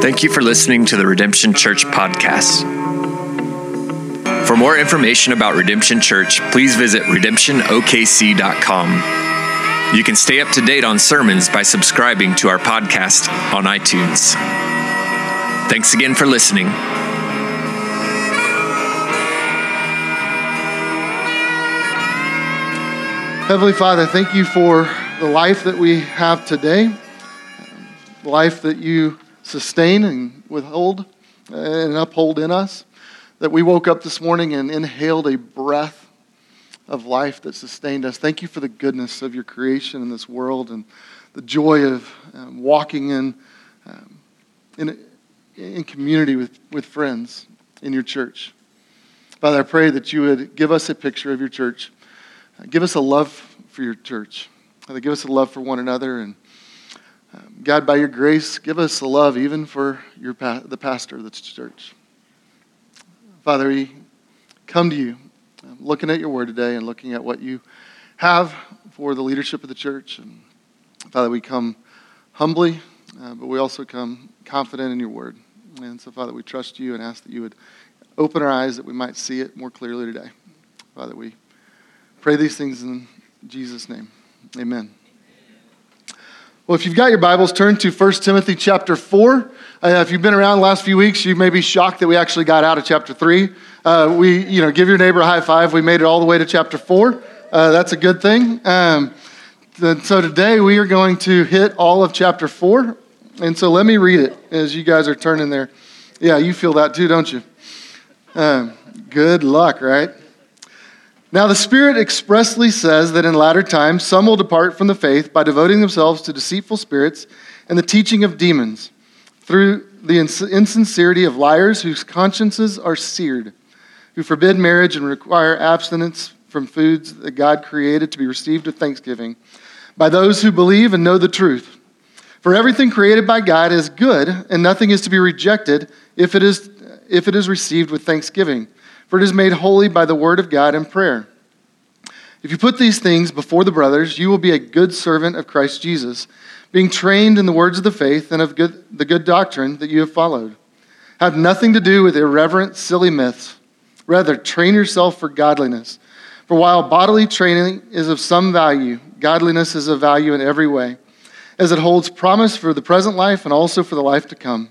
Thank you for listening to the Redemption Church podcast. For more information about Redemption Church, please visit redemptionokc.com. You can stay up to date on sermons by subscribing to our podcast on iTunes. Thanks again for listening. Heavenly Father, thank you for the life that we have today, the life that you sustain and withhold and uphold in us. That we woke up this morning and inhaled a breath of life that sustained us. Thank you for the goodness of your creation in this world and the joy of um, walking in, um, in, in community with, with friends in your church. Father, I pray that you would give us a picture of your church Give us a love for your church. Father, give us a love for one another. And um, God, by your grace, give us a love even for your pa- the pastor of the church. Father, we come to you um, looking at your word today and looking at what you have for the leadership of the church. And Father, we come humbly, uh, but we also come confident in your word. And so, Father, we trust you and ask that you would open our eyes that we might see it more clearly today. Father, we Pray these things in Jesus' name. Amen. Well, if you've got your Bibles, turn to 1 Timothy chapter 4. Uh, if you've been around the last few weeks, you may be shocked that we actually got out of chapter 3. Uh, we, you know, give your neighbor a high five. We made it all the way to chapter 4. Uh, that's a good thing. Um, so today we are going to hit all of chapter 4. And so let me read it as you guys are turning there. Yeah, you feel that too, don't you? Um, good luck, right? Now, the Spirit expressly says that in latter times some will depart from the faith by devoting themselves to deceitful spirits and the teaching of demons, through the insincerity of liars whose consciences are seared, who forbid marriage and require abstinence from foods that God created to be received with thanksgiving by those who believe and know the truth. For everything created by God is good, and nothing is to be rejected if it is, if it is received with thanksgiving for it is made holy by the word of God and prayer. If you put these things before the brothers, you will be a good servant of Christ Jesus, being trained in the words of the faith and of good, the good doctrine that you have followed. Have nothing to do with irreverent, silly myths. Rather, train yourself for godliness. For while bodily training is of some value, godliness is of value in every way, as it holds promise for the present life and also for the life to come.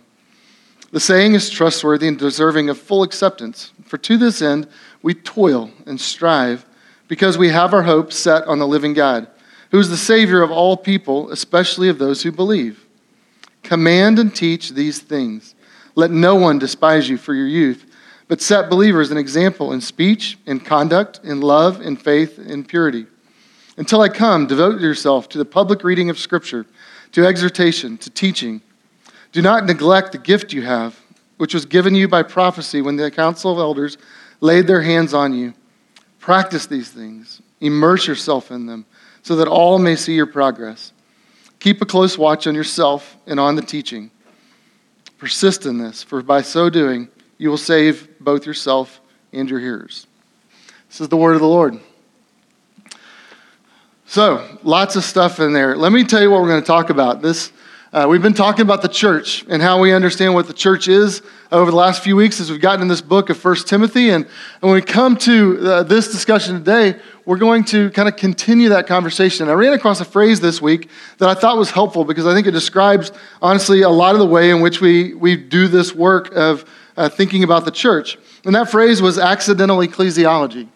The saying is trustworthy and deserving of full acceptance. For to this end we toil and strive, because we have our hope set on the living God, who is the Savior of all people, especially of those who believe. Command and teach these things. Let no one despise you for your youth, but set believers an example in speech, in conduct, in love, in faith, in purity. Until I come, devote yourself to the public reading of Scripture, to exhortation, to teaching. Do not neglect the gift you have, which was given you by prophecy when the council of elders laid their hands on you. Practice these things, immerse yourself in them, so that all may see your progress. Keep a close watch on yourself and on the teaching. Persist in this, for by so doing, you will save both yourself and your hearers. This is the word of the Lord. So, lots of stuff in there. Let me tell you what we're going to talk about. This uh, we've been talking about the church and how we understand what the church is over the last few weeks as we've gotten in this book of First Timothy. And, when we come to uh, this discussion today, we're going to kind of continue that conversation. I ran across a phrase this week that I thought was helpful because I think it describes, honestly, a lot of the way in which we, we do this work of uh, thinking about the church. And that phrase was accidental ecclesiology.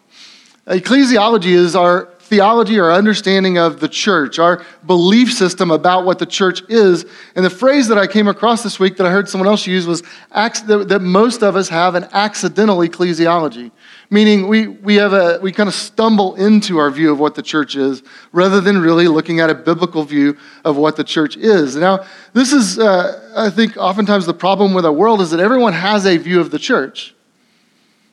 Ecclesiology is our theology or understanding of the church, our belief system about what the church is. And the phrase that I came across this week that I heard someone else use was that most of us have an accidental ecclesiology, meaning we, we, have a, we kind of stumble into our view of what the church is rather than really looking at a biblical view of what the church is. Now, this is, uh, I think, oftentimes the problem with our world is that everyone has a view of the church.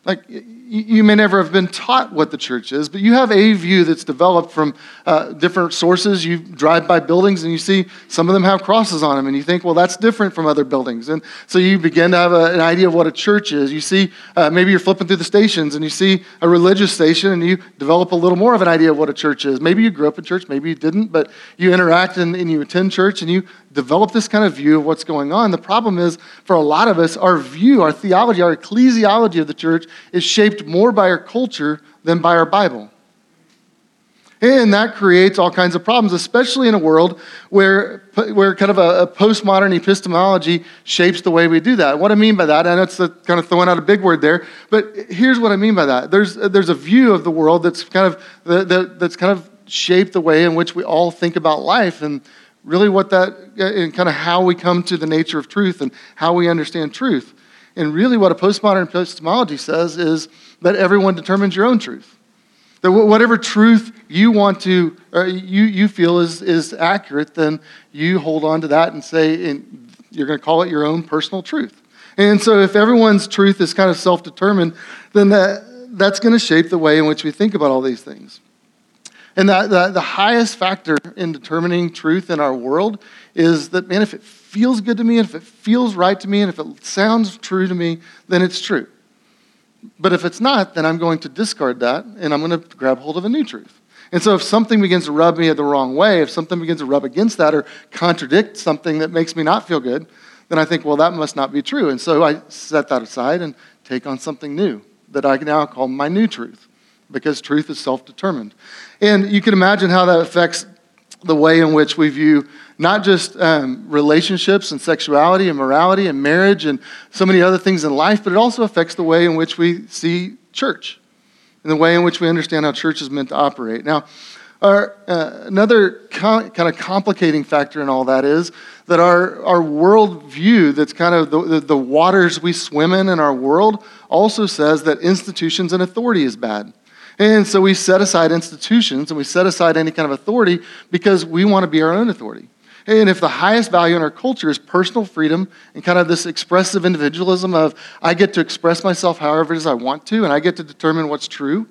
Like, you may never have been taught what the church is, but you have a view that's developed from uh, different sources. You drive by buildings and you see some of them have crosses on them, and you think, well, that's different from other buildings. And so you begin to have a, an idea of what a church is. You see, uh, maybe you're flipping through the stations and you see a religious station and you develop a little more of an idea of what a church is. Maybe you grew up in church, maybe you didn't, but you interact and, and you attend church and you develop this kind of view of what's going on. The problem is, for a lot of us, our view, our theology, our ecclesiology of the church is shaped more by our culture than by our Bible. And that creates all kinds of problems, especially in a world where, where kind of a, a, postmodern epistemology shapes the way we do that. What I mean by that, I know it's kind of throwing out a big word there, but here's what I mean by that. There's, there's a view of the world that's kind of, that's kind of shaped the way in which we all think about life. And really what that, and kind of how we come to the nature of truth and how we understand truth. And really what a postmodern epistemology says is that everyone determines your own truth. That whatever truth you want to, or you, you feel is, is accurate, then you hold on to that and say, and you're going to call it your own personal truth. And so if everyone's truth is kind of self determined, then that, that's going to shape the way in which we think about all these things. And the, the, the highest factor in determining truth in our world is that, man, if it feels good to me, and if it feels right to me, and if it sounds true to me, then it's true. But if it's not, then I'm going to discard that and I'm going to grab hold of a new truth. And so if something begins to rub me the wrong way, if something begins to rub against that or contradict something that makes me not feel good, then I think, well, that must not be true. And so I set that aside and take on something new that I can now call my new truth because truth is self determined. And you can imagine how that affects the way in which we view not just um, relationships and sexuality and morality and marriage and so many other things in life, but it also affects the way in which we see church and the way in which we understand how church is meant to operate. Now, our, uh, another kind of complicating factor in all that is that our, our world view, that's kind of the, the, the waters we swim in in our world, also says that institutions and authority is bad. And so we set aside institutions and we set aside any kind of authority because we want to be our own authority. And if the highest value in our culture is personal freedom and kind of this expressive individualism of I get to express myself however it is I want to and I get to determine what's true,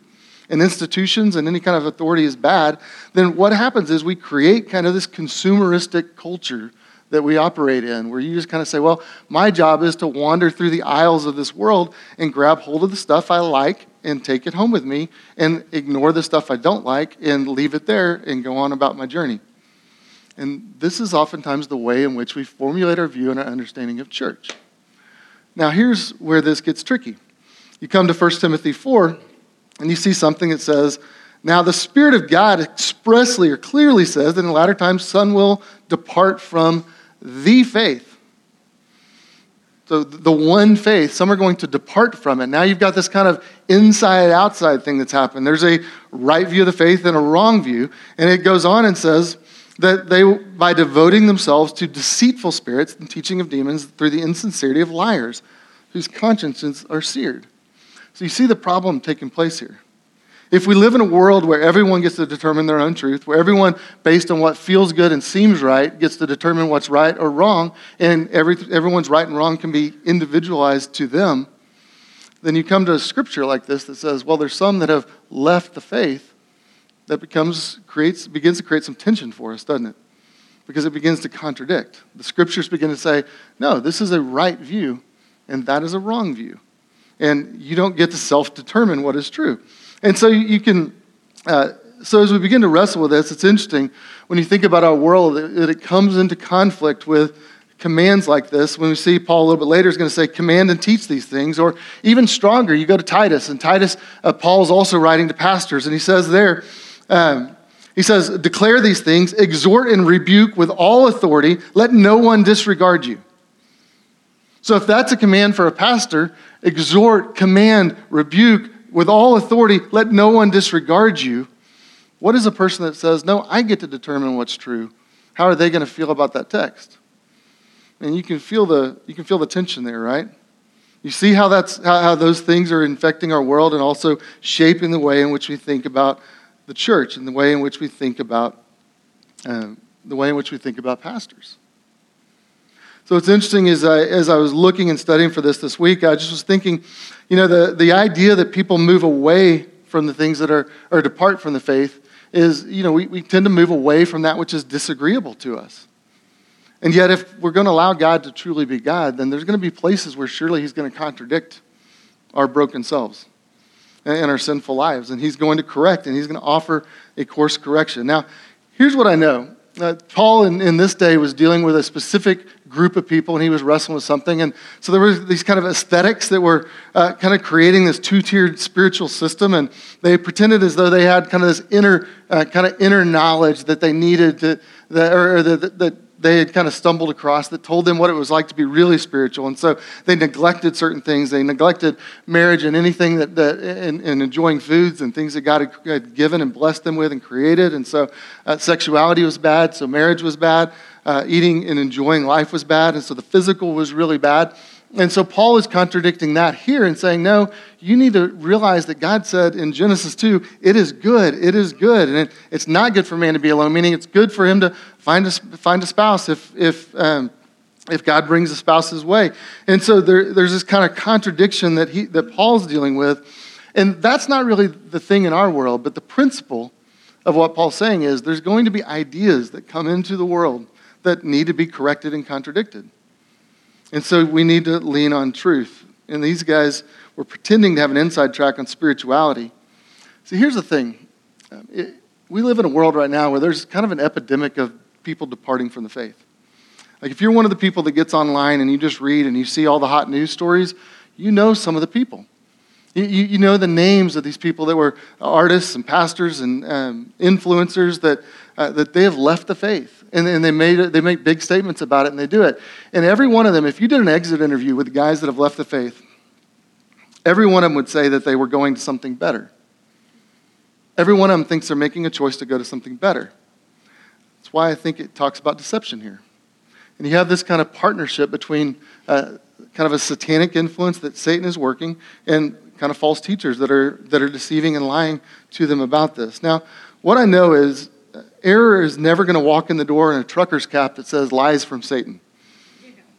and institutions and any kind of authority is bad, then what happens is we create kind of this consumeristic culture that we operate in, where you just kind of say, well, my job is to wander through the aisles of this world and grab hold of the stuff I like and take it home with me and ignore the stuff I don't like and leave it there and go on about my journey. And this is oftentimes the way in which we formulate our view and our understanding of church. Now, here's where this gets tricky. You come to 1 Timothy 4, and you see something that says, Now the Spirit of God expressly or clearly says that in latter times some will depart from the faith so the one faith, some are going to depart from it. Now you've got this kind of inside outside thing that's happened. There's a right view of the faith and a wrong view. And it goes on and says that they, by devoting themselves to deceitful spirits and teaching of demons through the insincerity of liars, whose consciences are seared. So you see the problem taking place here. If we live in a world where everyone gets to determine their own truth, where everyone, based on what feels good and seems right, gets to determine what's right or wrong, and every, everyone's right and wrong can be individualized to them, then you come to a scripture like this that says, well, there's some that have left the faith that becomes, creates, begins to create some tension for us, doesn't it? Because it begins to contradict. The scriptures begin to say, no, this is a right view, and that is a wrong view. And you don't get to self determine what is true. And so you can, uh, so as we begin to wrestle with this, it's interesting when you think about our world that it comes into conflict with commands like this. When we see Paul a little bit later is going to say, command and teach these things. Or even stronger, you go to Titus, and Titus, uh, Paul is also writing to pastors, and he says there, um, he says, declare these things, exhort and rebuke with all authority, let no one disregard you. So if that's a command for a pastor, exhort, command, rebuke, with all authority, let no one disregard you. What is a person that says, No, I get to determine what's true? How are they going to feel about that text? And you can feel the, you can feel the tension there, right? You see how, that's, how, how those things are infecting our world and also shaping the way in which we think about the church and the way in which we think about uh, the way in which we think about pastors. So it's interesting as I, as I was looking and studying for this this week, I just was thinking, you know, the, the idea that people move away from the things that are, or depart from the faith is, you know, we, we tend to move away from that which is disagreeable to us. And yet, if we're going to allow God to truly be God, then there's going to be places where surely He's going to contradict our broken selves and our sinful lives. And He's going to correct and He's going to offer a course correction. Now, here's what I know uh, Paul in, in this day was dealing with a specific group of people and he was wrestling with something. And so there were these kind of ascetics that were uh, kind of creating this two tiered spiritual system. And they pretended as though they had kind of this inner, uh, kind of inner knowledge that they needed to, or that, that they had kind of stumbled across that told them what it was like to be really spiritual. And so they neglected certain things. They neglected marriage and anything that, that and, and enjoying foods and things that God had given and blessed them with and created. And so uh, sexuality was bad, so marriage was bad. Uh, eating and enjoying life was bad, and so the physical was really bad. And so Paul is contradicting that here and saying, no, you need to realize that God said in Genesis 2, it is good, it is good. And it, it's not good for man to be alone, meaning it's good for him to find a, find a spouse if, if, um, if God brings a spouse his way. And so there, there's this kind of contradiction that, he, that Paul's dealing with. And that's not really the thing in our world, but the principle of what Paul's saying is there's going to be ideas that come into the world that need to be corrected and contradicted. And so we need to lean on truth. And these guys were pretending to have an inside track on spirituality. See, here's the thing um, it, we live in a world right now where there's kind of an epidemic of people departing from the faith. Like, if you're one of the people that gets online and you just read and you see all the hot news stories, you know some of the people. You, you know the names of these people that were artists and pastors and um, influencers that, uh, that they have left the faith and, and they, made they make big statements about it and they do it. And every one of them, if you did an exit interview with guys that have left the faith, every one of them would say that they were going to something better. Every one of them thinks they're making a choice to go to something better. That's why I think it talks about deception here. And you have this kind of partnership between uh, kind of a satanic influence that Satan is working and kind of false teachers that are, that are deceiving and lying to them about this. Now, what I know is error is never going to walk in the door in a trucker's cap that says lies from Satan.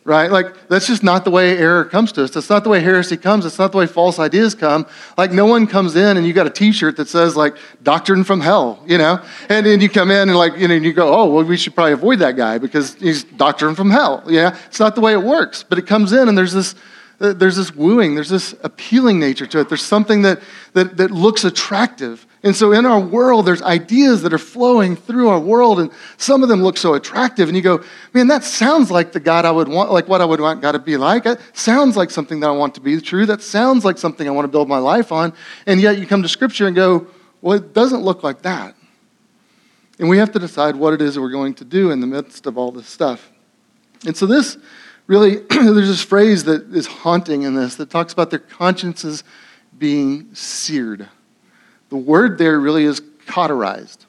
Right? Like, that's just not the way error comes to us. That's not the way heresy comes. That's not the way false ideas come. Like, no one comes in and you got a t shirt that says, like, doctrine from hell, you know? And then you come in and, like, you know, you go, oh, well, we should probably avoid that guy because he's doctrine from hell. Yeah? It's not the way it works. But it comes in and there's this uh, there's this wooing, there's this appealing nature to it. There's something that, that, that looks attractive. And so in our world, there's ideas that are flowing through our world, and some of them look so attractive. And you go, man, that sounds like the God I would want, like what I would want God to be like. It sounds like something that I want to be true. That sounds like something I want to build my life on. And yet you come to Scripture and go, well, it doesn't look like that. And we have to decide what it is that we're going to do in the midst of all this stuff. And so this really, there's this phrase that is haunting in this that talks about their consciences being seared. The word there really is cauterized.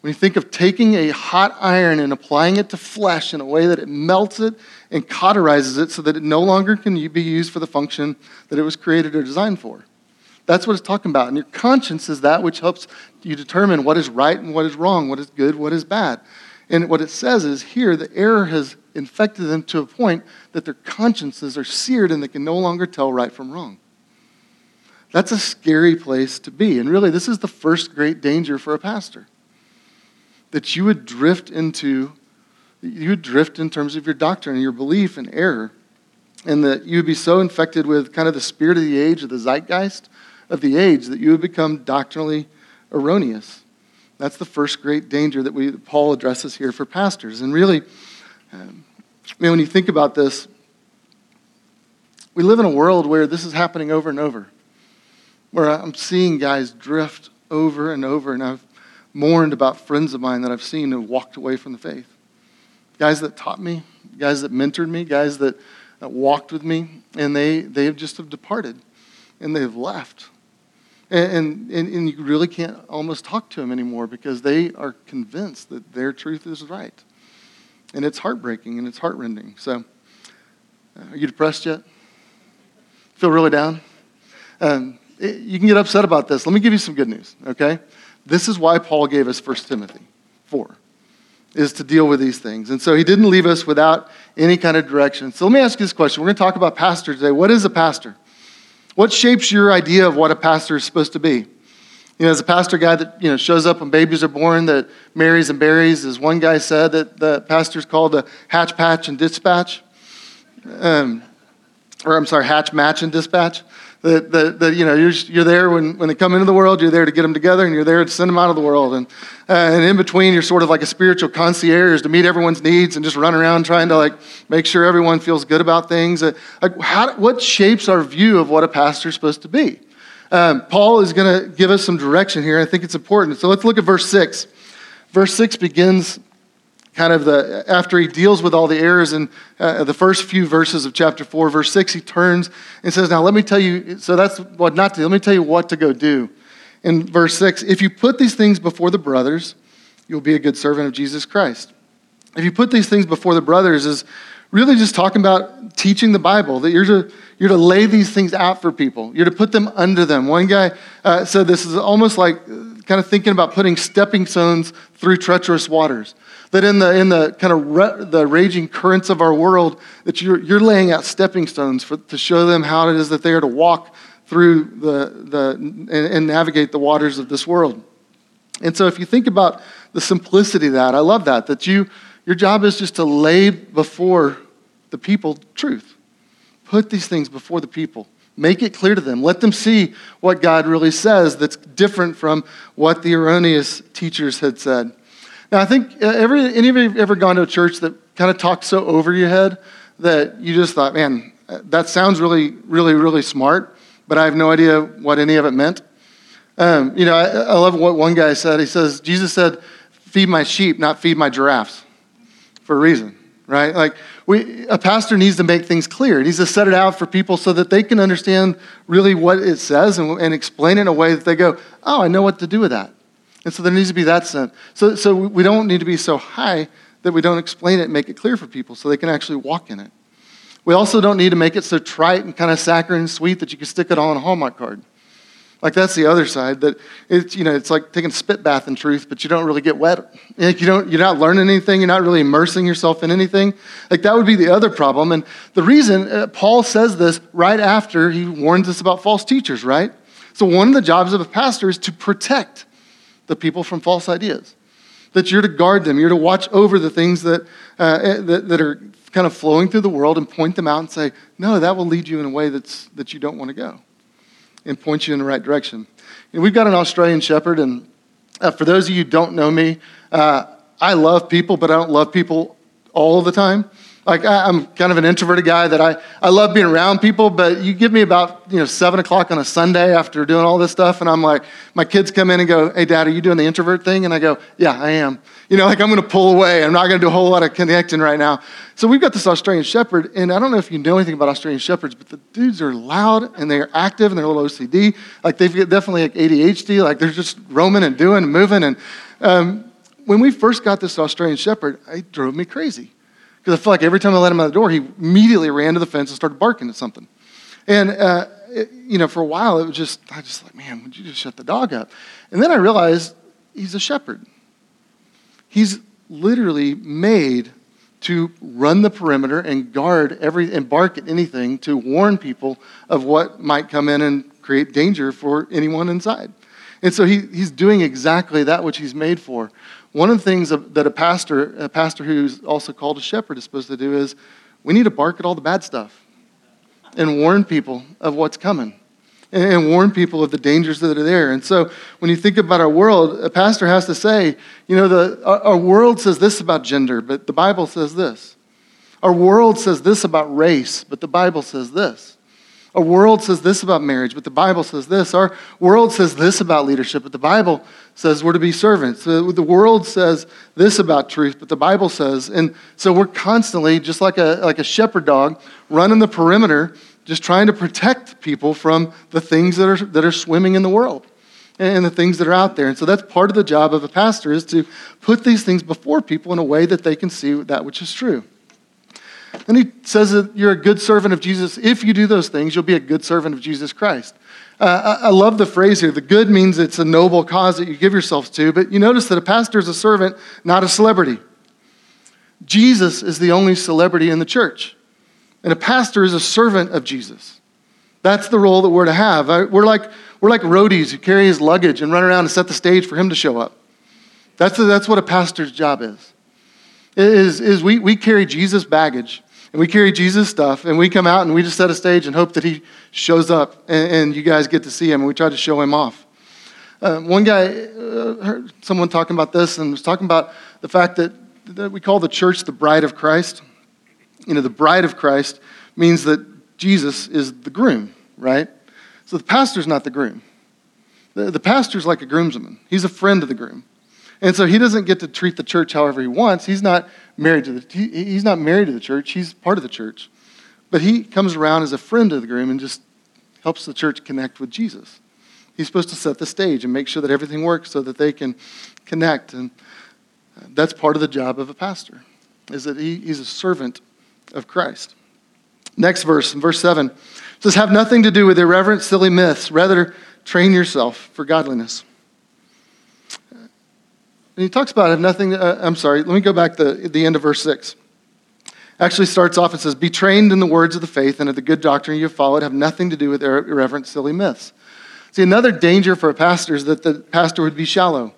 When you think of taking a hot iron and applying it to flesh in a way that it melts it and cauterizes it so that it no longer can be used for the function that it was created or designed for. That's what it's talking about. And your conscience is that which helps you determine what is right and what is wrong, what is good, what is bad. And what it says is here, the error has infected them to a point that their consciences are seared and they can no longer tell right from wrong. That's a scary place to be. And really, this is the first great danger for a pastor that you would drift into, you would drift in terms of your doctrine and your belief and error, and that you would be so infected with kind of the spirit of the age, of the zeitgeist of the age, that you would become doctrinally erroneous. That's the first great danger that we, Paul addresses here for pastors. And really, um, I mean, when you think about this, we live in a world where this is happening over and over, where I'm seeing guys drift over and over, and I've mourned about friends of mine that I've seen who walked away from the faith. Guys that taught me, guys that mentored me, guys that, that walked with me, and they, they have just have departed, and they've left. And, and, and you really can't almost talk to them anymore because they are convinced that their truth is right. And it's heartbreaking and it's heartrending. So, uh, are you depressed yet? Feel really down? Um, it, you can get upset about this. Let me give you some good news, okay? This is why Paul gave us 1 Timothy 4. is to deal with these things. And so he didn't leave us without any kind of direction. So let me ask you this question. We're going to talk about pastor today. What is a pastor? What shapes your idea of what a pastor is supposed to be? You know, as a pastor guy that you know shows up when babies are born, that marries and buries, as one guy said, that the pastor's called a hatch, patch, and dispatch. Um, or I'm sorry, hatch, match, and dispatch. That, that, that, you know, you're, you're there when, when they come into the world, you're there to get them together, and you're there to send them out of the world. And, uh, and in between, you're sort of like a spiritual concierge to meet everyone's needs and just run around trying to like make sure everyone feels good about things. Uh, like how, what shapes our view of what a pastor is supposed to be? Um, Paul is going to give us some direction here. I think it's important. So let's look at verse 6. Verse 6 begins kind of the, after he deals with all the errors in uh, the first few verses of chapter 4, verse 6, he turns and says, Now let me tell you, so that's what not to. Let me tell you what to go do. In verse 6, if you put these things before the brothers, you'll be a good servant of Jesus Christ. If you put these things before the brothers, is really just talking about teaching the Bible, that you're to, you're to lay these things out for people, you're to put them under them. One guy uh, said this is almost like uh, kind of thinking about putting stepping stones through treacherous waters that in the, in the kind of the raging currents of our world, that you're, you're laying out stepping stones for, to show them how it is that they are to walk through the, the and, and navigate the waters of this world. And so if you think about the simplicity of that, I love that, that you, your job is just to lay before the people truth. Put these things before the people. Make it clear to them. Let them see what God really says that's different from what the erroneous teachers had said. Now, I think uh, every, any of you ever gone to a church that kind of talked so over your head that you just thought, man, that sounds really, really, really smart, but I have no idea what any of it meant? Um, you know, I, I love what one guy said. He says, Jesus said, feed my sheep, not feed my giraffes, for a reason, right? Like, we, a pastor needs to make things clear. He needs to set it out for people so that they can understand really what it says and, and explain it in a way that they go, oh, I know what to do with that. And so there needs to be that sense. So, so we don't need to be so high that we don't explain it and make it clear for people so they can actually walk in it. We also don't need to make it so trite and kind of saccharine and sweet that you can stick it all on a Hallmark card. Like that's the other side that it's you know it's like taking a spit bath in truth, but you don't really get wet. Like you don't you're not learning anything. You're not really immersing yourself in anything. Like that would be the other problem. And the reason uh, Paul says this right after he warns us about false teachers, right? So one of the jobs of a pastor is to protect the people from false ideas. That you're to guard them, you're to watch over the things that, uh, eh, that, that, are kind of flowing through the world and point them out and say, no, that will lead you in a way that's, that you don't want to go and point you in the right direction. And we've got an Australian Shepherd, and uh, for those of you who don't know me, uh, I love people, but I don't love people all the time. Like I'm kind of an introverted guy that I, I love being around people, but you give me about you know seven o'clock on a Sunday after doing all this stuff, and I'm like, my kids come in and go, "Hey, Dad, are you doing the introvert thing?" And I go, "Yeah, I am." You know, like I'm going to pull away. I'm not going to do a whole lot of connecting right now. So we've got this Australian Shepherd, and I don't know if you know anything about Australian Shepherds, but the dudes are loud and they're active and they're a little OCD. Like they've definitely like ADHD. Like they're just roaming and doing and moving. And um, when we first got this Australian Shepherd, it drove me crazy because I felt like every time I let him out the door, he immediately ran to the fence and started barking at something. And, uh, it, you know, for a while, it was just, I just like, man, would you just shut the dog up? And then I realized he's a shepherd. He's literally made to run the perimeter and guard every and bark at anything to warn people of what might come in and create danger for anyone inside. And so he, he's doing exactly that which he's made for. One of the things that a pastor, a pastor who's also called a shepherd, is supposed to do is we need to bark at all the bad stuff and warn people of what's coming and warn people of the dangers that are there. And so when you think about our world, a pastor has to say, you know, the, our world says this about gender, but the Bible says this. Our world says this about race, but the Bible says this. Our world says this about marriage, but the Bible says this. Our world says this about leadership, but the Bible says we're to be servants. The world says this about truth, but the Bible says. And so we're constantly, just like a, like a shepherd dog, running the perimeter, just trying to protect people from the things that are, that are swimming in the world and the things that are out there. And so that's part of the job of a pastor is to put these things before people in a way that they can see that which is true. And he says that you're a good servant of Jesus. If you do those things, you'll be a good servant of Jesus Christ. Uh, I, I love the phrase here. The good means it's a noble cause that you give yourselves to, but you notice that a pastor is a servant, not a celebrity. Jesus is the only celebrity in the church. And a pastor is a servant of Jesus. That's the role that we're to have. We're like, we're like roadies who carry his luggage and run around and set the stage for him to show up. That's, that's what a pastor's job is. Is, is we, we carry Jesus' baggage and we carry Jesus' stuff and we come out and we just set a stage and hope that he shows up and, and you guys get to see him and we try to show him off. Uh, one guy uh, heard someone talking about this and was talking about the fact that, that we call the church the bride of Christ. You know, the bride of Christ means that Jesus is the groom, right? So the pastor's not the groom. The, the pastor's like a groomsman, he's a friend of the groom. And so he doesn't get to treat the church however he wants. He's not married to the, he, he's not married to the church, he's part of the church. But he comes around as a friend of the groom and just helps the church connect with Jesus. He's supposed to set the stage and make sure that everything works so that they can connect. And uh, that's part of the job of a pastor, is that he, he's a servant of Christ. Next verse, in verse 7, says, Have nothing to do with irreverent, silly myths. Rather, train yourself for godliness. And he talks about have nothing, uh, I'm sorry, let me go back to the end of verse 6. Actually starts off and says, Be trained in the words of the faith and of the good doctrine you have followed, have nothing to do with irreverent, silly myths. See, another danger for a pastor is that the pastor would be shallow.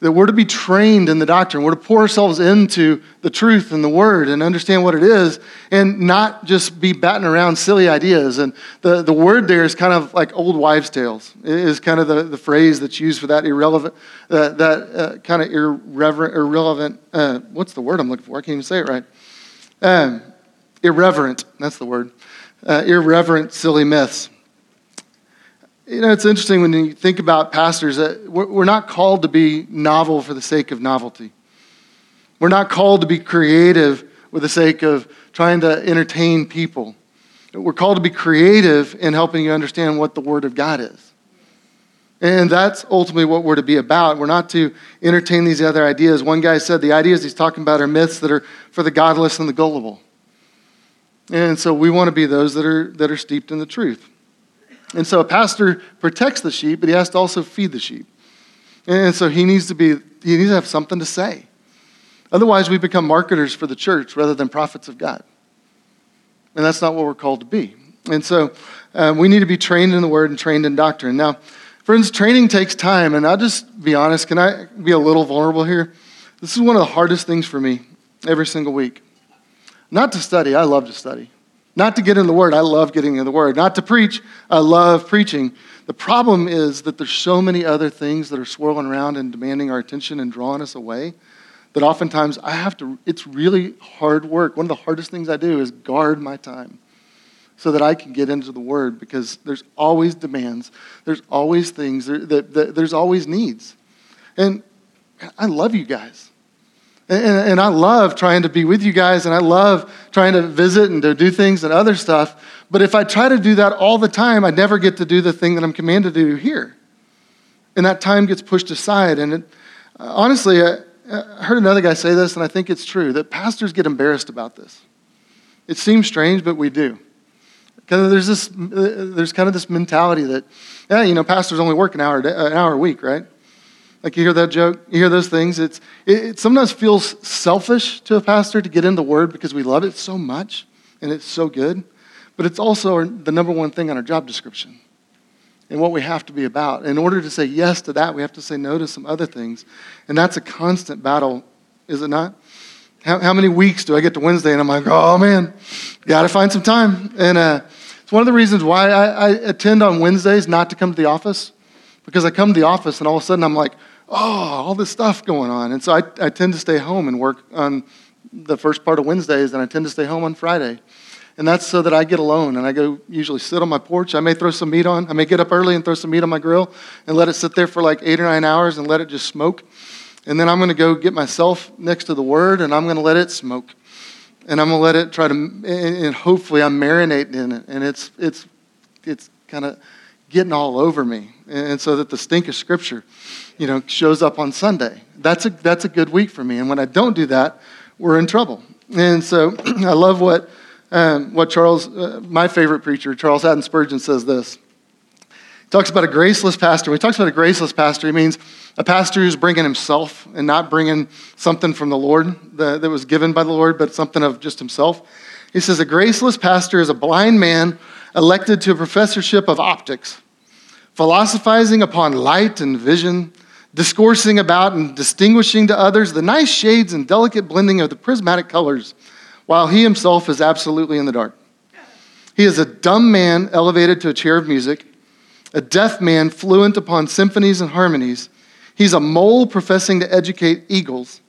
That we're to be trained in the doctrine. We're to pour ourselves into the truth and the word and understand what it is and not just be batting around silly ideas. And the, the word there is kind of like old wives' tales, it is kind of the, the phrase that's used for that irrelevant, uh, that uh, kind of irreverent, irrelevant, uh, what's the word I'm looking for? I can't even say it right. Um, irreverent, that's the word. Uh, irreverent, silly myths. You know, it's interesting when you think about pastors that we're not called to be novel for the sake of novelty. We're not called to be creative for the sake of trying to entertain people. We're called to be creative in helping you understand what the Word of God is. And that's ultimately what we're to be about. We're not to entertain these other ideas. One guy said the ideas he's talking about are myths that are for the godless and the gullible. And so we want to be those that are, that are steeped in the truth. And so a pastor protects the sheep, but he has to also feed the sheep. And so he needs to be he needs to have something to say. Otherwise, we become marketers for the church rather than prophets of God. And that's not what we're called to be. And so um, we need to be trained in the word and trained in doctrine. Now, friends, training takes time. And I'll just be honest. Can I be a little vulnerable here? This is one of the hardest things for me every single week. Not to study, I love to study. Not to get in the Word. I love getting in the Word. Not to preach. I love preaching. The problem is that there's so many other things that are swirling around and demanding our attention and drawing us away that oftentimes I have to, it's really hard work. One of the hardest things I do is guard my time so that I can get into the Word because there's always demands, there's always things, that there's always needs. And I love you guys. And, and, I love trying to be with you guys, and I love trying to visit and to do things and other stuff. But if I try to do that all the time, I never get to do the thing that I'm commanded to do here. And that time gets pushed aside. And it, uh, honestly, I, I heard another guy say this, and I think it's true that pastors get embarrassed about this. It seems strange, but we do. Because there's, this, uh, there's kind of this mentality that, yeah, you know, pastors only work an hour, an hour a week, right? Like you hear that joke, you hear those things. It's, it, it sometimes feels selfish to a pastor to get in the word because we love it so much and it's so good. But it's also the number one thing on our job description and what we have to be about. In order to say yes to that, we have to say no to some other things. And that's a constant battle, is it not? How, how many weeks do I get to Wednesday and I'm like, oh man, got to find some time. And uh, it's one of the reasons why I, I attend on Wednesdays not to come to the office because I come to the office and all of a sudden I'm like, oh, all this stuff going on. And so I, I tend to stay home and work on the first part of Wednesdays, and I tend to stay home on Friday. And that's so that I get alone and I go usually sit on my porch. I may throw some meat on. I may get up early and throw some meat on my grill and let it sit there for like eight or nine hours and let it just smoke. And then I'm going to go get myself next to the Word and I'm going to let it smoke. And I'm going to let it try to, and hopefully I'm marinating in it. And it's, it's, it's kind of getting all over me. And so that the stink of Scripture you know, shows up on Sunday. That's a, that's a good week for me. And when I don't do that, we're in trouble. And so I love what, um, what Charles, uh, my favorite preacher, Charles Haddon Spurgeon, says this. He talks about a graceless pastor. When he talks about a graceless pastor, he means a pastor who's bringing himself and not bringing something from the Lord that, that was given by the Lord, but something of just himself. He says, A graceless pastor is a blind man elected to a professorship of optics, philosophizing upon light and vision, discoursing about and distinguishing to others the nice shades and delicate blending of the prismatic colors, while he himself is absolutely in the dark. He is a dumb man elevated to a chair of music, a deaf man fluent upon symphonies and harmonies. He's a mole professing to educate eagles,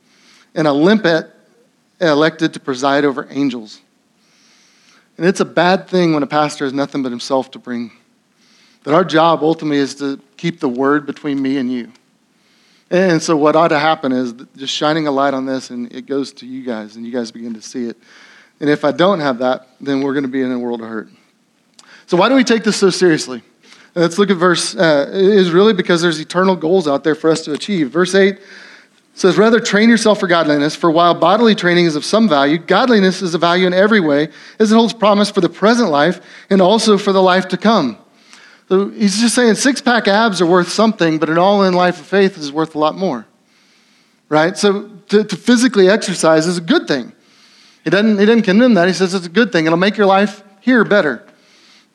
and a limpet elected to preside over angels. And it's a bad thing when a pastor has nothing but himself to bring. That our job ultimately is to keep the word between me and you. And so, what ought to happen is just shining a light on this, and it goes to you guys, and you guys begin to see it. And if I don't have that, then we're going to be in a world of hurt. So, why do we take this so seriously? Let's look at verse. Uh, it is really because there's eternal goals out there for us to achieve. Verse 8 says, Rather train yourself for godliness, for while bodily training is of some value, godliness is of value in every way, as it holds promise for the present life and also for the life to come. So he's just saying six pack abs are worth something, but an all in life of faith is worth a lot more. Right? So to, to, physically exercise is a good thing. He doesn't, he doesn't condemn that. He says it's a good thing. It'll make your life here better.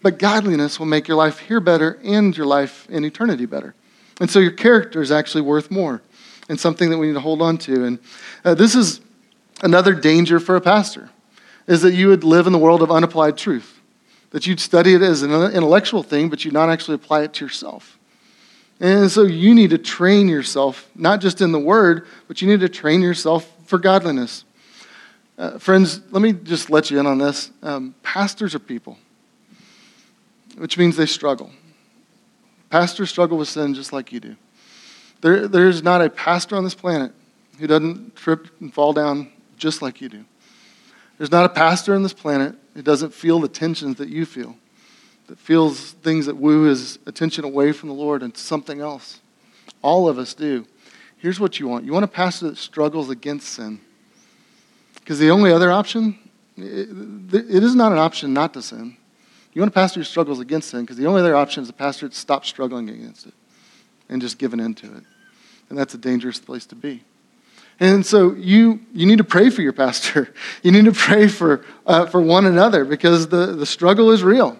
But godliness will make your life here better and your life in eternity better. And so your character is actually worth more and something that we need to hold on to. And uh, this is another danger for a pastor, is that you would live in the world of unapplied truth, that you'd study it as an intellectual thing, but you'd not actually apply it to yourself. And so you need to train yourself, not just in the word, but you need to train yourself for godliness. Uh, friends, let me just let you in on this. Um, pastors are people, which means they struggle. Pastors struggle with sin just like you do. There, there's not a pastor on this planet who doesn't trip and fall down just like you do. There's not a pastor on this planet who doesn't feel the tensions that you feel, that feels things that woo his attention away from the Lord and something else. All of us do. Here's what you want you want a pastor that struggles against sin. Because the only other option, it, it is not an option not to sin. You want a pastor who struggles against sin, because the only other option is a pastor that stops struggling against it and just giving into it. And that's a dangerous place to be. And so you, you need to pray for your pastor. You need to pray for, uh, for one another because the, the struggle is real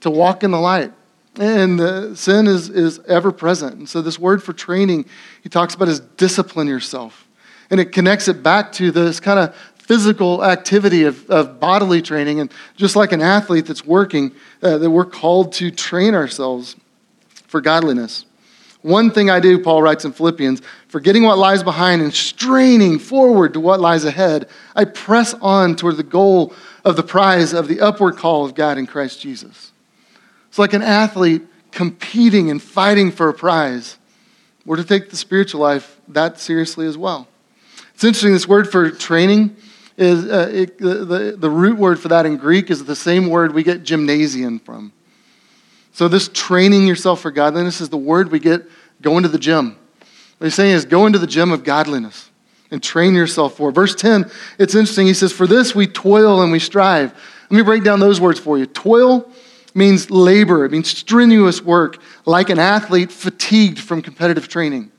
to walk in the light. And the sin is, is ever present. And so, this word for training, he talks about is discipline yourself. And it connects it back to this kind of physical activity of, of bodily training. And just like an athlete that's working, uh, that we're called to train ourselves for godliness. One thing I do, Paul writes in Philippians, forgetting what lies behind and straining forward to what lies ahead, I press on toward the goal of the prize of the upward call of God in Christ Jesus. It's like an athlete competing and fighting for a prize. We're to take the spiritual life that seriously as well. It's interesting, this word for training is uh, it, the, the, the root word for that in Greek is the same word we get gymnasium from. So, this training yourself for godliness is the word we get going to the gym. What he's saying is go into the gym of godliness and train yourself for. Verse 10, it's interesting. He says, For this we toil and we strive. Let me break down those words for you. Toil means labor, it means strenuous work, like an athlete fatigued from competitive training.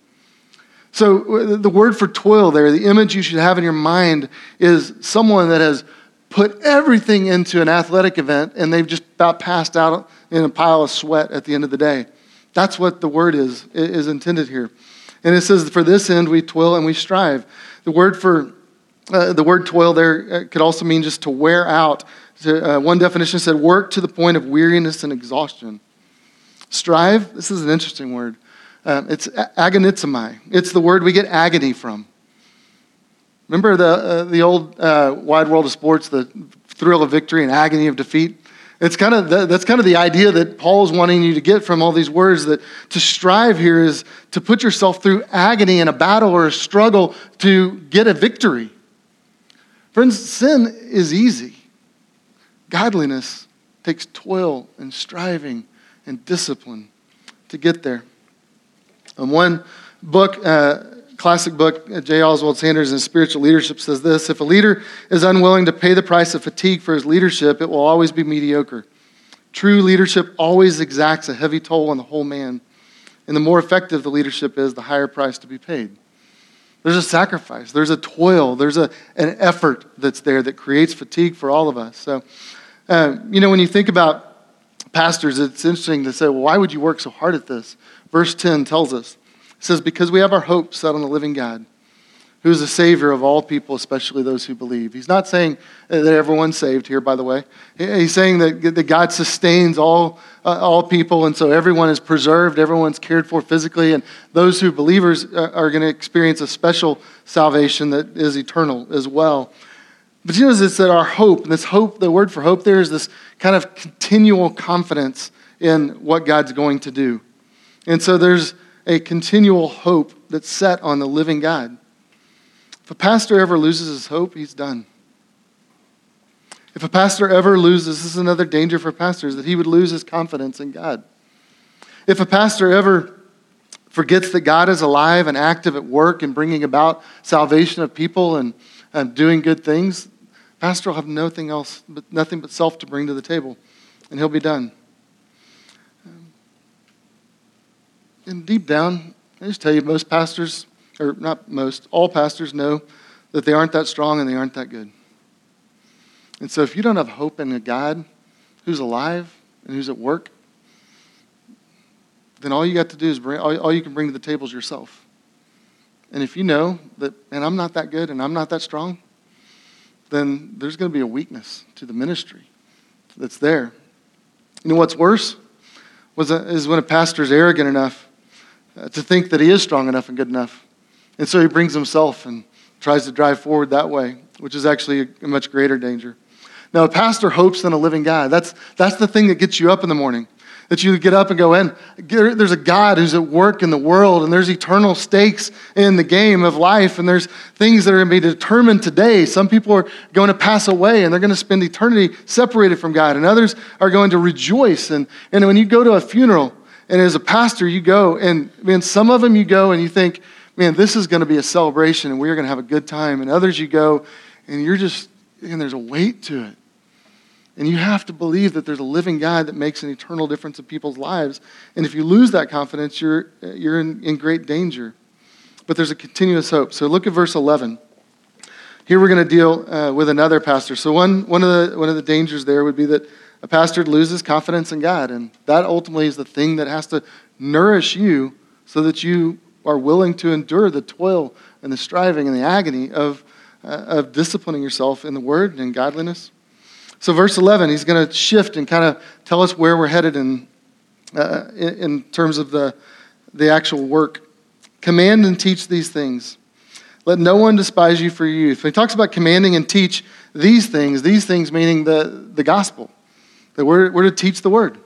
So, uh, the word for toil there, the image you should have in your mind is someone that has put everything into an athletic event and they've just about passed out in a pile of sweat at the end of the day. That's what the word is, is intended here. And it says, For this end we toil and we strive. The word for uh, the word toil there uh, could also mean just to wear out. To, uh, one definition said, work to the point of weariness and exhaustion. Strive, this is an interesting word. Um, it's agonizomai. It's the word we get agony from. Remember the, uh, the old uh, wide world of sports, the thrill of victory and agony of defeat? It's kind of the, that's kind of the idea that Paul's wanting you to get from all these words that to strive here is to put yourself through agony in a battle or a struggle to get a victory. Friends, sin is easy. Godliness takes toil and striving and discipline to get there. And one book, uh, classic book, uh, J. Oswald Sanders in Spiritual Leadership says this If a leader is unwilling to pay the price of fatigue for his leadership, it will always be mediocre. True leadership always exacts a heavy toll on the whole man. And the more effective the leadership is, the higher price to be paid. There's a sacrifice, there's a toil, there's a, an effort that's there that creates fatigue for all of us. So, uh, you know, when you think about pastors, it's interesting to say, well, why would you work so hard at this? Verse 10 tells us, says, because we have our hope set on the living God who is the Savior of all people, especially those who believe. He's not saying that everyone's saved here, by the way. He's saying that, that God sustains all, uh, all people, and so everyone is preserved, everyone's cared for physically, and those who believers uh, are going to experience a special salvation that is eternal as well. But you know, it's that our hope, and this hope, the word for hope there is this kind of continual confidence in what God's going to do. And so there's a continual hope that's set on the living God. If a pastor ever loses his hope, he's done. If a pastor ever loses, this is another danger for pastors, that he would lose his confidence in God. If a pastor ever forgets that God is alive and active at work and bringing about salvation of people and, and doing good things, pastor will have nothing else, but nothing but self to bring to the table, and he'll be done. And deep down, I just tell you, most pastors or not most, all pastors know that they aren't that strong and they aren't that good. And so if you don't have hope in a God who's alive and who's at work, then all you got to do is bring, all, all you can bring to the table is yourself. And if you know that, and I'm not that good and I'm not that strong, then there's going to be a weakness to the ministry that's there. You know what's worse? Was is when a pastor is arrogant enough uh, to think that he is strong enough and good enough and so he brings himself and tries to drive forward that way, which is actually a much greater danger. Now, a pastor hopes in a living God. That's, that's the thing that gets you up in the morning. That you get up and go in. There's a God who's at work in the world, and there's eternal stakes in the game of life, and there's things that are going to be determined today. Some people are going to pass away, and they're going to spend eternity separated from God, and others are going to rejoice. And, and when you go to a funeral, and as a pastor, you go, and man, some of them you go and you think, man, this is going to be a celebration and we're going to have a good time. And others you go and you're just, and there's a weight to it. And you have to believe that there's a living God that makes an eternal difference in people's lives. And if you lose that confidence, you're, you're in, in great danger. But there's a continuous hope. So look at verse 11. Here we're going to deal uh, with another pastor. So one, one, of the, one of the dangers there would be that a pastor loses confidence in God. And that ultimately is the thing that has to nourish you so that you are willing to endure the toil and the striving and the agony of, uh, of disciplining yourself in the word and in godliness. So, verse 11, he's going to shift and kind of tell us where we're headed in, uh, in, terms of the, the actual work. Command and teach these things. Let no one despise you for your youth. When he talks about commanding and teach these things, these things meaning the, the gospel, that we're, we're to teach the word.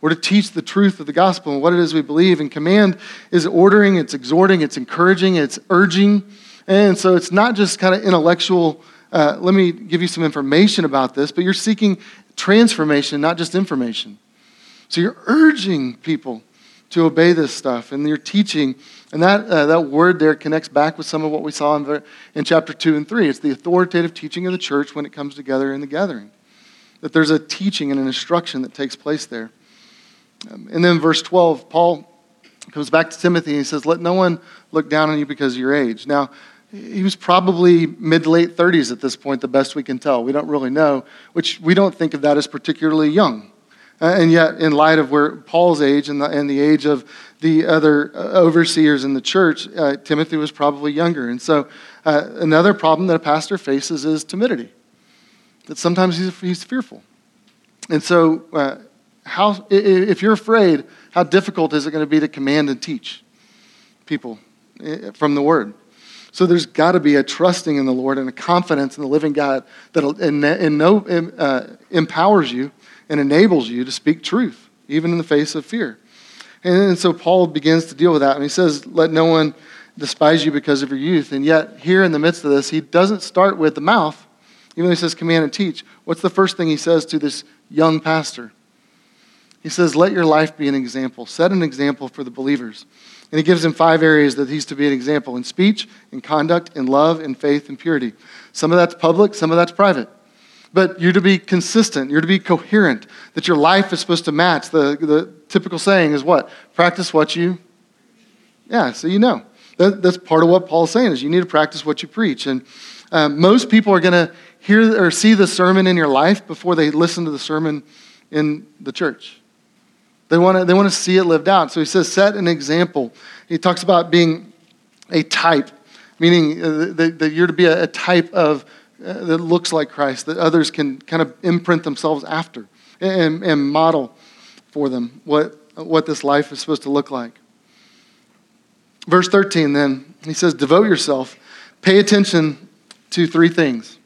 We're to teach the truth of the gospel and what it is we believe. And command is ordering, it's exhorting, it's encouraging, it's urging. And so it's not just kind of intellectual, uh, let me give you some information about this, but you're seeking transformation, not just information. So you're urging people to obey this stuff, and you're teaching. And that, uh, that word there connects back with some of what we saw in, in chapter 2 and 3. It's the authoritative teaching of the church when it comes together in the gathering. That there's a teaching and an instruction that takes place there. Um, and then verse 12, Paul comes back to Timothy and he says, Let no one look down on you because of your age. Now, he was probably mid late 30s at this point, the best we can tell. We don't really know, which we don't think of that as particularly young. Uh, and yet, in light of where Paul's age and the, and the age of the other uh, overseers in the church, uh, Timothy was probably younger. And so, uh, another problem that a pastor faces is timidity, that sometimes he's, he's fearful. And so, uh, how, if you're afraid, how difficult is it going to be to command and teach people eh, from the Word? So there's got to be a trusting in the Lord and a confidence in the living God that in, in no, uh, empowers you and enables you to speak truth, even in the face of fear. And so Paul begins to deal with that, and he says, Let no one despise you because of your youth. And yet, here in the midst of this, he doesn't start with the mouth, even though he says command and teach. What's the first thing he says to this young pastor? He says, Let your life be an example. Set an example for the believers. And he gives him five areas that he's to be an example in speech, in conduct, in love, in faith, and purity. Some of that's public, some of that's private. But you're to be consistent, you're to be coherent, that your life is supposed to match. The, the typical saying is what? Practice what you. Yeah, so you know. That, that's part of what Paul's saying is you need to practice what you preach. And um, most people are going to hear or see the sermon in your life before they listen to the sermon in the church. They want to they want to see it lived out. So he says, set an example. He talks about being a type, meaning uh, that, you're to be a, a type of uh, that looks like Christ, that others can kind of imprint themselves after and, and model for them what, what this life is supposed to look like. Verse 13, then, he says, Devote yourself, pay attention to three things.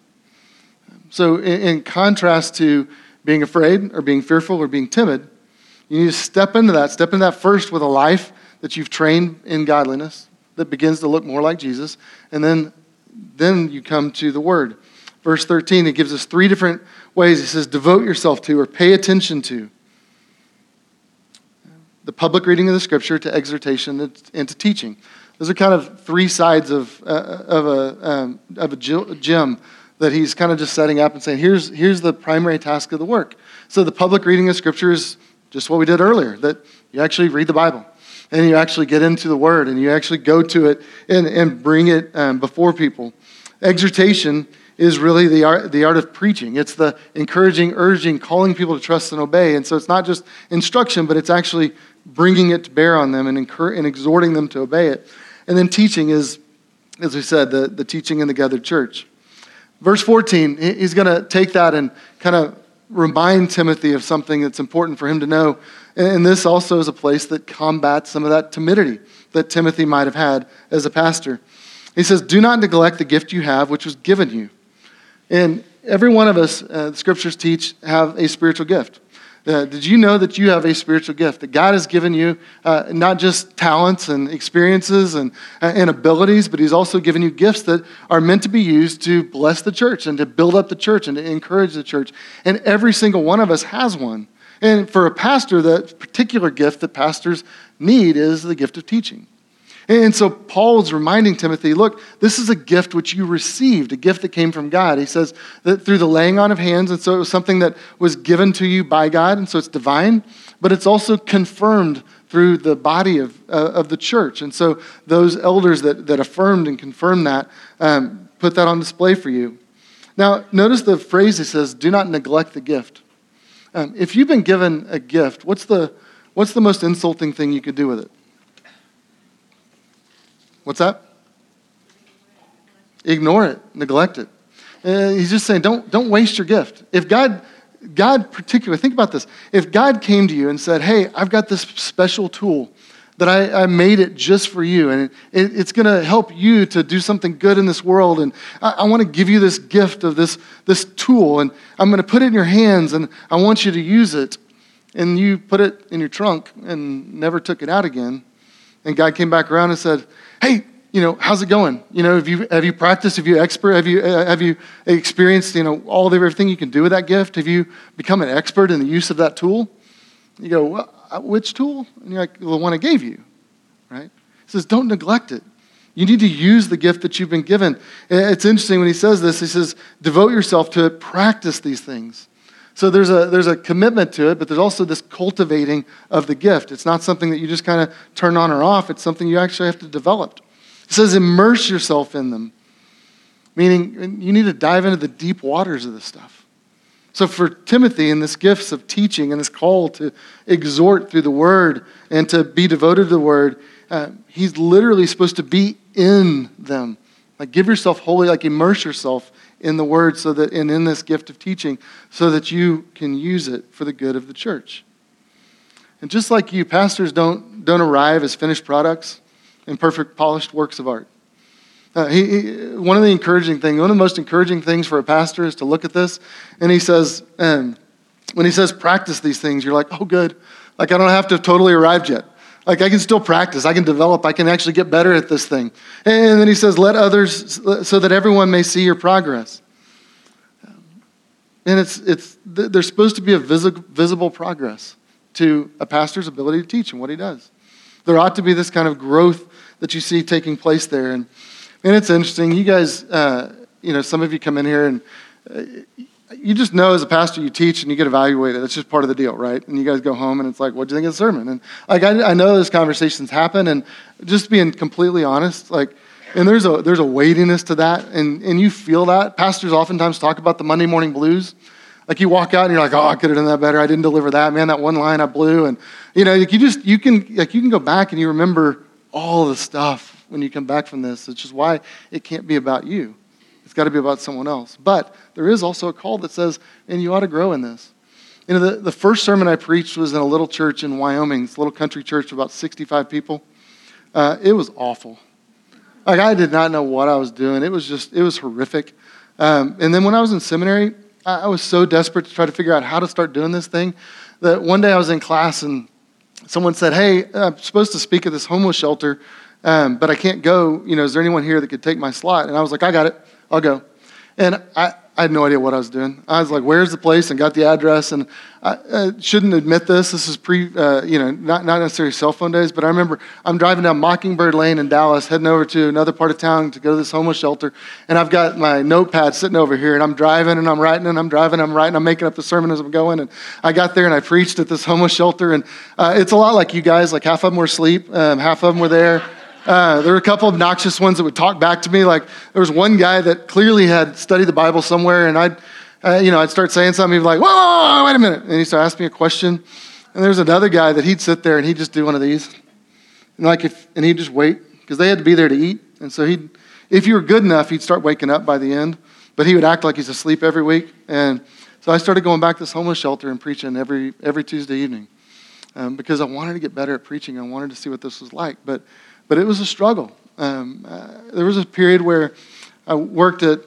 So, in, in contrast to being afraid or being fearful or being timid, you need to step into that. Step into that first with a life that you've trained in godliness that begins to look more like Jesus. And then, then you come to the Word. Verse 13, it gives us three different ways. It says, devote yourself to or pay attention to the public reading of the Scripture to exhortation and to teaching. Those are kind of three sides of, uh, of, a, um, of a gym that he's kind of just setting up and saying, here's, here's the primary task of the work. So the public reading of Scripture is just what we did earlier, that you actually read the Bible and you actually get into the Word and you actually go to it and, and bring it um, before people. Exhortation is really the art, the art of preaching. It's the encouraging, urging, calling people to trust and obey. And so it's not just instruction, but it's actually bringing it to bear on them and, incur- and exhorting them to obey it. And then teaching is, as we said, the, the teaching in the gathered church. Verse 14, he's going to take that and kind of remind Timothy of something that's important for him to know. And this also is a place that combats some of that timidity that Timothy might have had as a pastor. He says, Do not neglect the gift you have, which was given you. And every one of us, uh, the scriptures teach, have a spiritual gift. Uh, did you know that you have a spiritual gift? That God has given you uh, not just talents and experiences and, uh, and abilities, but He's also given you gifts that are meant to be used to bless the church and to build up the church and to encourage the church. And every single one of us has one. And for a pastor, that particular gift that pastors need is the gift of teaching. And so Paul is reminding Timothy look, this is a gift which you received, a gift that came from God. He says that through the laying on of hands, and so it was something that was given to you by God, and so it's divine, but it's also confirmed through the body of, uh, of the church. And so those elders that, that affirmed and confirmed that um, put that on display for you. Now, notice the phrase he says, do not neglect the gift. Um, if you've been given a gift, what's the, what's the most insulting thing you could do with it? What's that? Ignore it, neglect it. Uh, he's just saying, don't, don't waste your gift. If God, God particularly, think about this. If God came to you and said, hey, I've got this special tool that I, I made it just for you, and it, it, it's going to help you to do something good in this world, and I, I want to give you this gift of this, this tool, and I'm going to put it in your hands, and I want you to use it. And you put it in your trunk and never took it out again. And God came back around and said, hey, you know, how's it going? You know, have you, have you practiced? Have you expert? Have you, uh, have you experienced, you know, all of everything you can do with that gift? Have you become an expert in the use of that tool? You go, well, uh, which tool? And you're like, the one I gave you, right? He says, don't neglect it. You need to use the gift that you've been given. It's interesting when he says this, he says, devote yourself to it, practice these things. So there's a, there's a commitment to it, but there's also this cultivating of the gift. It's not something that you just kind of turn on or off, it's something you actually have to develop. It says, immerse yourself in them, meaning you need to dive into the deep waters of this stuff. So for Timothy, in this gifts of teaching and this call to exhort through the word and to be devoted to the word, uh, he's literally supposed to be in them. Like give yourself wholly, like immerse yourself in the word so that and in this gift of teaching so that you can use it for the good of the church. And just like you, pastors don't, don't arrive as finished products and perfect polished works of art. Uh, he, he, one of the encouraging things, one of the most encouraging things for a pastor is to look at this, and he says, um, when he says practice these things, you're like, oh, good. Like I don't have to have totally arrived yet. Like I can still practice, I can develop, I can actually get better at this thing. And then he says, let others, so that everyone may see your progress. And it's, it's, there's supposed to be a visible progress to a pastor's ability to teach and what he does. There ought to be this kind of growth that you see taking place there. And, and it's interesting. You guys, uh, you know, some of you come in here and uh, you just know as a pastor you teach and you get evaluated. That's just part of the deal, right? And you guys go home and it's like, what do you think of the sermon? And like I, I know those conversations happen, and just being completely honest, like, and there's a there's a weightiness to that, and and you feel that. Pastors oftentimes talk about the Monday morning blues. Like you walk out and you're like, oh, I could have done that better. I didn't deliver that. Man, that one line I blew, and you know, like you just you can like you can go back and you remember all the stuff when you come back from this, which is why it can't be about you. It's got to be about someone else. But there is also a call that says, and you ought to grow in this. You know, the, the first sermon I preached was in a little church in Wyoming. It's a little country church of about 65 people. Uh, it was awful. Like, I did not know what I was doing. It was just, it was horrific. Um, and then when I was in seminary, I, I was so desperate to try to figure out how to start doing this thing that one day I was in class and someone said, Hey, I'm supposed to speak at this homeless shelter, um, but I can't go. You know, is there anyone here that could take my slot? And I was like, I got it. I'll go. And I, I had no idea what I was doing. I was like, "Where's the place?" and got the address. And I, I shouldn't admit this. This is pre, uh, you know, not not necessarily cell phone days. But I remember I'm driving down Mockingbird Lane in Dallas, heading over to another part of town to go to this homeless shelter. And I've got my notepad sitting over here, and I'm driving and I'm writing and I'm driving, and I'm writing, I'm making up the sermon as I'm going. And I got there and I preached at this homeless shelter, and uh, it's a lot like you guys. Like half of them were asleep, um, half of them were there. Uh, there were a couple obnoxious ones that would talk back to me. Like there was one guy that clearly had studied the Bible somewhere, and I'd, uh, you know, I'd start saying something. He'd be like, "Whoa, whoa, whoa, wait a minute!" And he'd start asking me a question. And there's another guy that he'd sit there and he'd just do one of these, and like if, and he'd just wait because they had to be there to eat. And so he'd, if you were good enough, he'd start waking up by the end. But he would act like he's asleep every week. And so I started going back to this homeless shelter and preaching every every Tuesday evening um, because I wanted to get better at preaching. I wanted to see what this was like, but but it was a struggle. Um, uh, there was a period where I worked at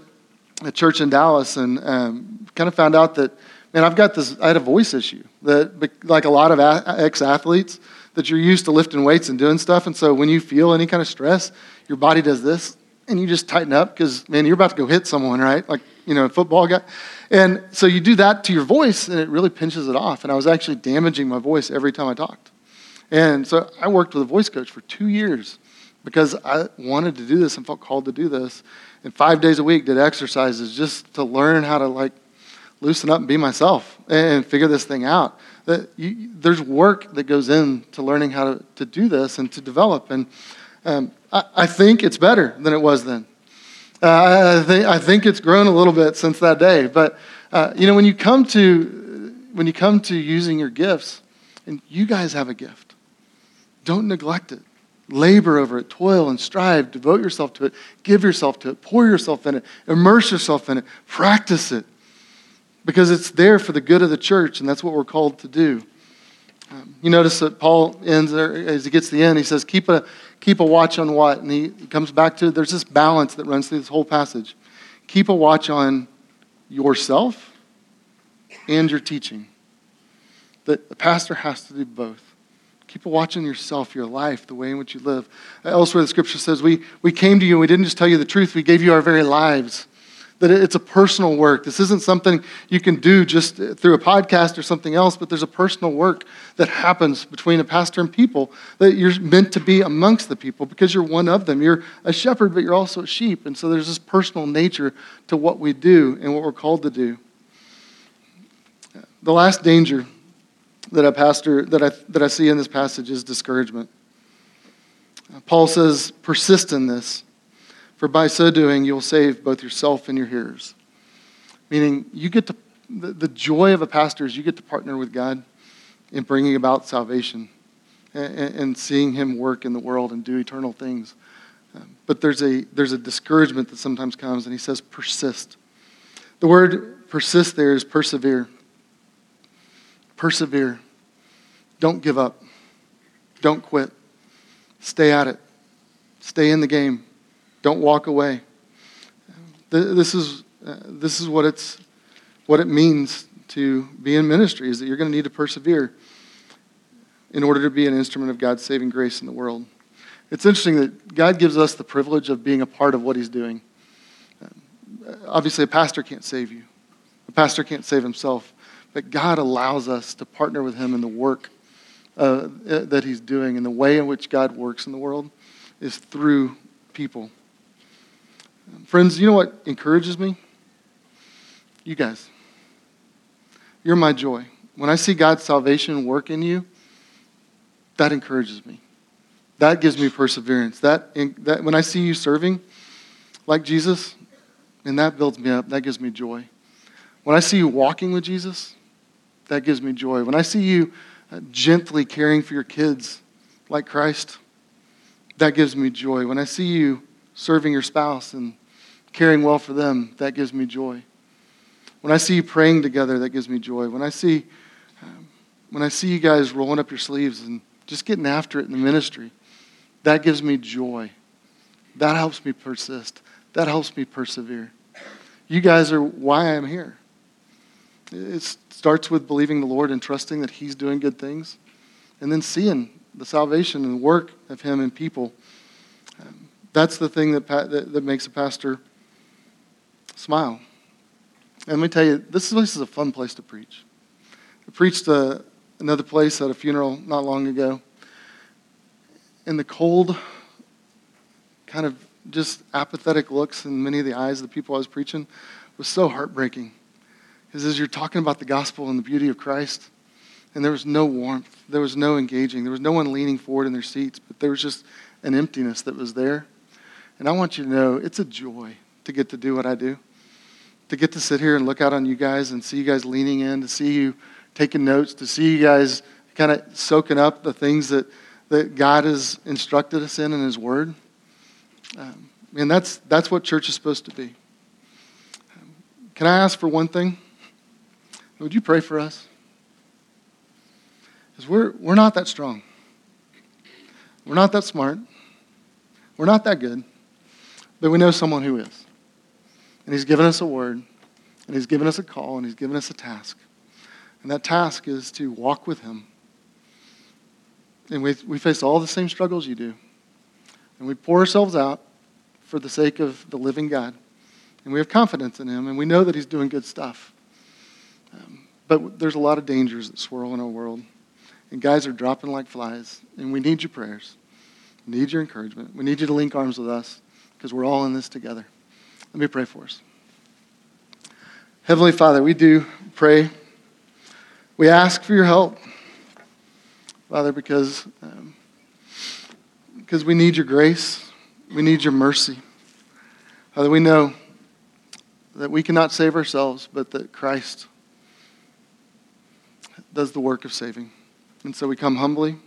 a church in Dallas and um, kind of found out that, man, I've got this, I had a voice issue that, like a lot of ex athletes, that you're used to lifting weights and doing stuff. And so when you feel any kind of stress, your body does this and you just tighten up because, man, you're about to go hit someone, right? Like, you know, football guy. And so you do that to your voice and it really pinches it off. And I was actually damaging my voice every time I talked. And so I worked with a voice coach for two years because I wanted to do this and felt called to do this. And five days a week did exercises just to learn how to like loosen up and be myself and figure this thing out. That you, there's work that goes into learning how to, to do this and to develop. And um, I, I, think it's better than it was then. Uh, I, think, I think it's grown a little bit since that day. But uh, you know, when you come to when you come to using your gifts, and you guys have a gift don't neglect it. Labor over it, toil and strive, devote yourself to it, give yourself to it, pour yourself in it, immerse yourself in it, practice it. Because it's there for the good of the church, and that's what we're called to do. Um, you notice that Paul ends there, as he gets to the end, he says, keep a, keep a watch on what? And he comes back to there's this balance that runs through this whole passage. Keep a watch on yourself and your teaching. That the pastor has to do both. Watching yourself, your life, the way in which you live. Elsewhere, the scripture says, we, we came to you and we didn't just tell you the truth, we gave you our very lives. That it's a personal work. This isn't something you can do just through a podcast or something else, but there's a personal work that happens between a pastor and people that you're meant to be amongst the people because you're one of them. You're a shepherd, but you're also a sheep. And so there's this personal nature to what we do and what we're called to do. The last danger that I pastor that I that I see in this passage is discouragement. Paul says, persist in this, for by so doing you'll save both yourself and your hearers. Meaning you get to the, the joy of a pastor is you get to partner with God in bringing about salvation and, and seeing him work in the world and do eternal things. Um, but there's a, there's a discouragement that sometimes comes, and he says, persist. The word persist there is persevere. Persevere. Don't give up. Don't quit. Stay at it. Stay in the game. Don't walk away. This is, uh, this is what, it's, what it means to be in ministry, is that you're going to need to persevere in order to be an instrument of God's saving grace in the world. It's interesting that God gives us the privilege of being a part of what He's doing. Uh, obviously, a pastor can't save you, a pastor can't save himself. But God allows us to partner with Him in the work uh, that He's doing and the way in which God works in the world is through people. Friends, you know what encourages me? You guys. You're my joy. When I see God's salvation work in you, that encourages me. That gives me perseverance. That, that when I see you serving like Jesus, and that builds me up, that gives me joy. When I see you walking with Jesus, that gives me joy. When I see you uh, gently caring for your kids like Christ, that gives me joy. When I see you serving your spouse and caring well for them, that gives me joy. When I see you praying together, that gives me joy. When I see, um, when I see you guys rolling up your sleeves and just getting after it in the ministry, that gives me joy. That helps me persist. That helps me persevere. You guys are why I'm here. It starts with believing the Lord and trusting that He's doing good things, and then seeing the salvation and work of Him in people. Um, that's the thing that, that, that makes a pastor smile. And let me tell you, this place is a fun place to preach. I preached a, another place at a funeral not long ago. And the cold, kind of just apathetic looks in many of the eyes of the people I was preaching was so heartbreaking. Because as you're talking about the gospel and the beauty of Christ, and there was no warmth, there was no engaging, there was no one leaning forward in their seats, but there was just an emptiness that was there. And I want you to know it's a joy to get to do what I do, to get to sit here and look out on you guys and see you guys leaning in, to see you taking notes, to see you guys kind of soaking up the things that, that God has instructed us in in His Word. Um, and that's, that's what church is supposed to be. Can I ask for one thing? Would you pray for us? Because we're, we're not that strong. We're not that smart. We're not that good. But we know someone who is. And he's given us a word, and he's given us a call, and he's given us a task. And that task is to walk with him. And we, we face all the same struggles you do. And we pour ourselves out for the sake of the living God. And we have confidence in him, and we know that he's doing good stuff. But there's a lot of dangers that swirl in our world. And guys are dropping like flies. And we need your prayers. We need your encouragement. We need you to link arms with us because we're all in this together. Let me pray for us. Heavenly Father, we do pray. We ask for your help, Father, because, um, because we need your grace. We need your mercy. Father, we know that we cannot save ourselves, but that Christ does the work of saving. And so we come humbly.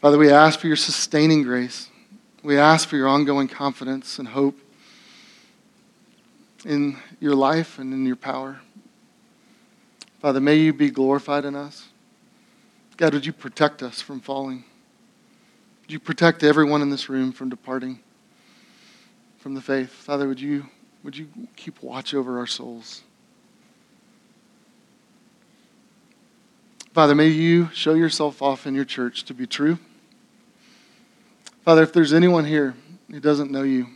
Father, we ask for your sustaining grace. We ask for your ongoing confidence and hope in your life and in your power. Father, may you be glorified in us. God, would you protect us from falling? Would you protect everyone in this room from departing from the faith? Father, would you, would you keep watch over our souls? Father, may you show yourself off in your church to be true. Father, if there's anyone here who doesn't know you,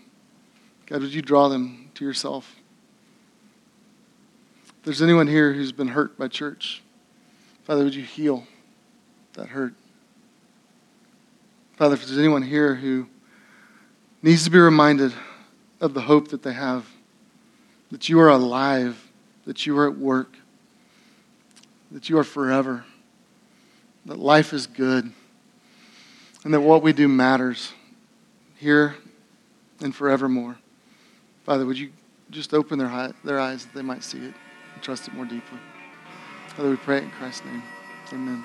God, would you draw them to yourself? If there's anyone here who's been hurt by church, Father, would you heal that hurt? Father, if there's anyone here who needs to be reminded of the hope that they have, that you are alive, that you are at work, that you are forever, that life is good, and that what we do matters here and forevermore. Father, would you just open their, their eyes that they might see it and trust it more deeply? Father, we pray in Christ's name. Amen.